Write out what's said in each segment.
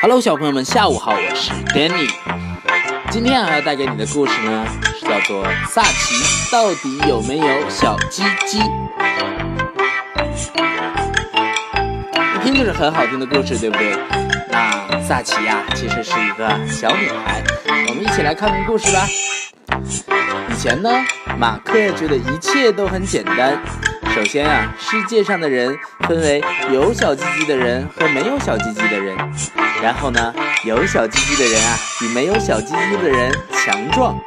Hello，小朋友们，下午好，我是 Danny。今天啊要带给你的故事呢，是叫做《萨奇到底有没有小鸡鸡》。一听就是很好听的故事，对不对？那萨奇呀，其实是一个小女孩。我们一起来看看故事吧。以前呢，马克觉得一切都很简单。首先啊，世界上的人分为有小鸡鸡的人和没有小鸡鸡的人。然后呢，有小鸡鸡的人啊，比没有小鸡鸡的人强壮。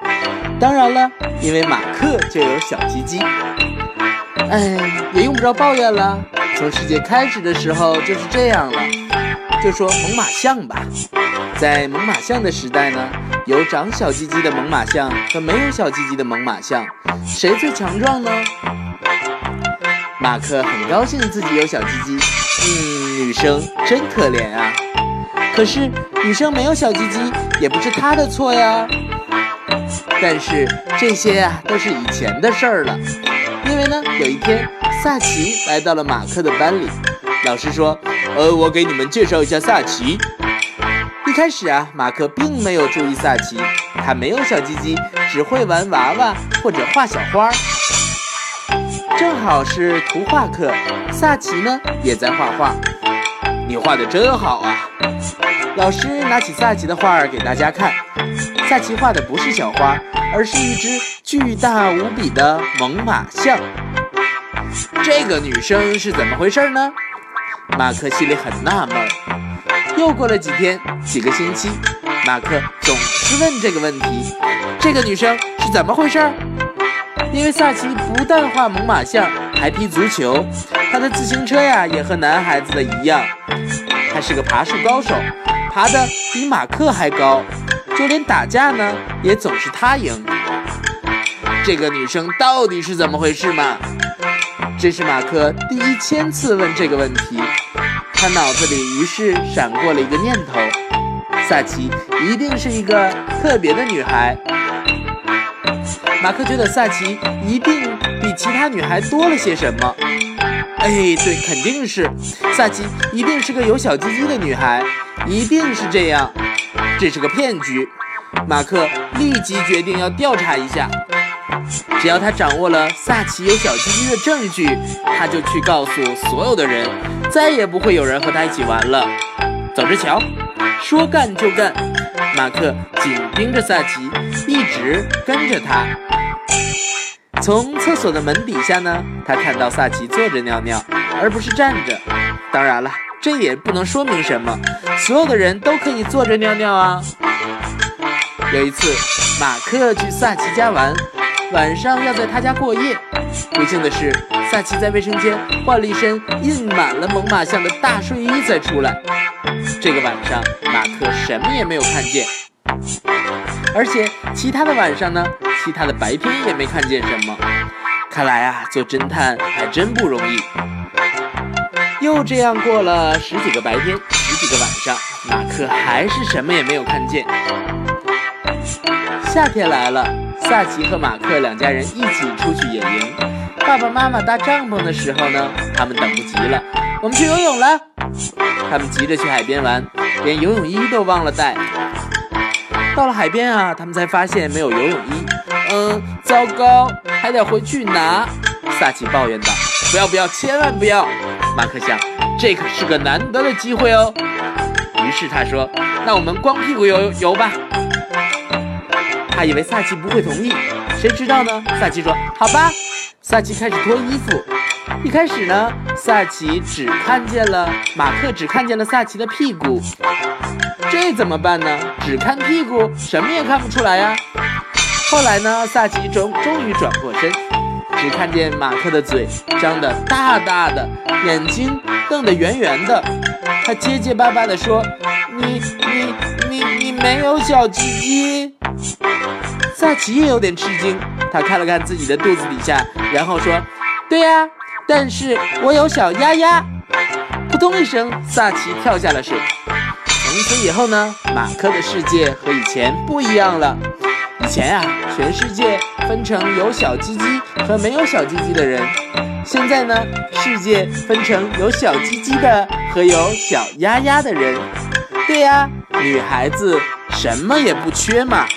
当然了，因为马克就有小鸡鸡。哎，也用不着抱怨了。从世界开始的时候就是这样了。就说猛犸象吧，在猛犸象的时代呢，有长小鸡鸡的猛犸象和没有小鸡鸡的猛犸象，谁最强壮呢？马克很高兴自己有小鸡鸡。嗯，女生真可怜啊。可是女生没有小鸡鸡，也不是她的错呀。但是这些呀，都是以前的事儿了。因为呢，有一天萨奇来到了马克的班里，老师说：“呃，我给你们介绍一下萨奇。”一开始啊，马克并没有注意萨奇，他没有小鸡鸡，只会玩娃娃或者画小花。正好是图画课，萨奇呢也在画画。你画的真好啊！老师拿起萨奇的画儿给大家看，萨奇画的不是小花，而是一只巨大无比的猛犸象。这个女生是怎么回事呢？马克心里很纳闷。又过了几天，几个星期，马克总是问这个问题：这个女生是怎么回事？因为萨奇不但画猛犸象，还踢足球，他的自行车呀也和男孩子的一样。他是个爬树高手，爬得比马克还高，就连打架呢也总是他赢。这个女生到底是怎么回事嘛？这是马克第一千次问这个问题，他脑子里于是闪过了一个念头：萨奇一定是一个特别的女孩。马克觉得萨奇一定比其他女孩多了些什么。哎，对，肯定是，萨奇一定是个有小鸡鸡的女孩，一定是这样，这是个骗局。马克立即决定要调查一下，只要他掌握了萨奇有小鸡鸡的证据，他就去告诉所有的人，再也不会有人和他一起玩了。走着瞧，说干就干。马克紧盯着萨奇，一直跟着他。从厕所的门底下呢，他看到萨奇坐着尿尿，而不是站着。当然了，这也不能说明什么，所有的人都可以坐着尿尿啊。有一次，马克去萨奇家玩，晚上要在他家过夜。不幸的是，萨奇在卫生间换了一身印满了猛犸象的大睡衣再出来。这个晚上，马克什么也没有看见，而且其他的晚上呢？其他的白天也没看见什么，看来啊，做侦探还真不容易。又这样过了十几个白天，十几个晚上，马克还是什么也没有看见。夏天来了，萨奇和马克两家人一起出去野营。爸爸妈妈搭帐篷的时候呢，他们等不及了，我们去游泳了。他们急着去海边玩，连游泳衣都忘了带。到了海边啊，他们才发现没有游泳衣。嗯，糟糕，还得回去拿。萨奇抱怨道：“不要不要，千万不要！”马克想，这可是个难得的机会哦。于是他说：“那我们光屁股游游吧。”他以为萨奇不会同意，谁知道呢？萨奇说：“好吧。”萨奇开始脱衣服。一开始呢，萨奇只看见了马克，只看见了萨奇的屁股。这怎么办呢？只看屁股，什么也看不出来呀。后来呢？萨奇终终于转过身，只看见马克的嘴张得大大的，眼睛瞪得圆圆的。他结结巴巴地说：“你你你你没有小鸡鸡。”萨奇也有点吃惊，他看了看自己的肚子底下，然后说：“对呀，但是我有小鸭鸭。”扑通一声，萨奇跳下了水。从此以后呢，马克的世界和以前不一样了。以前啊，全世界分成有小鸡鸡和没有小鸡鸡的人。现在呢，世界分成有小鸡鸡的和有小鸭鸭的人。对呀，女孩子什么也不缺嘛。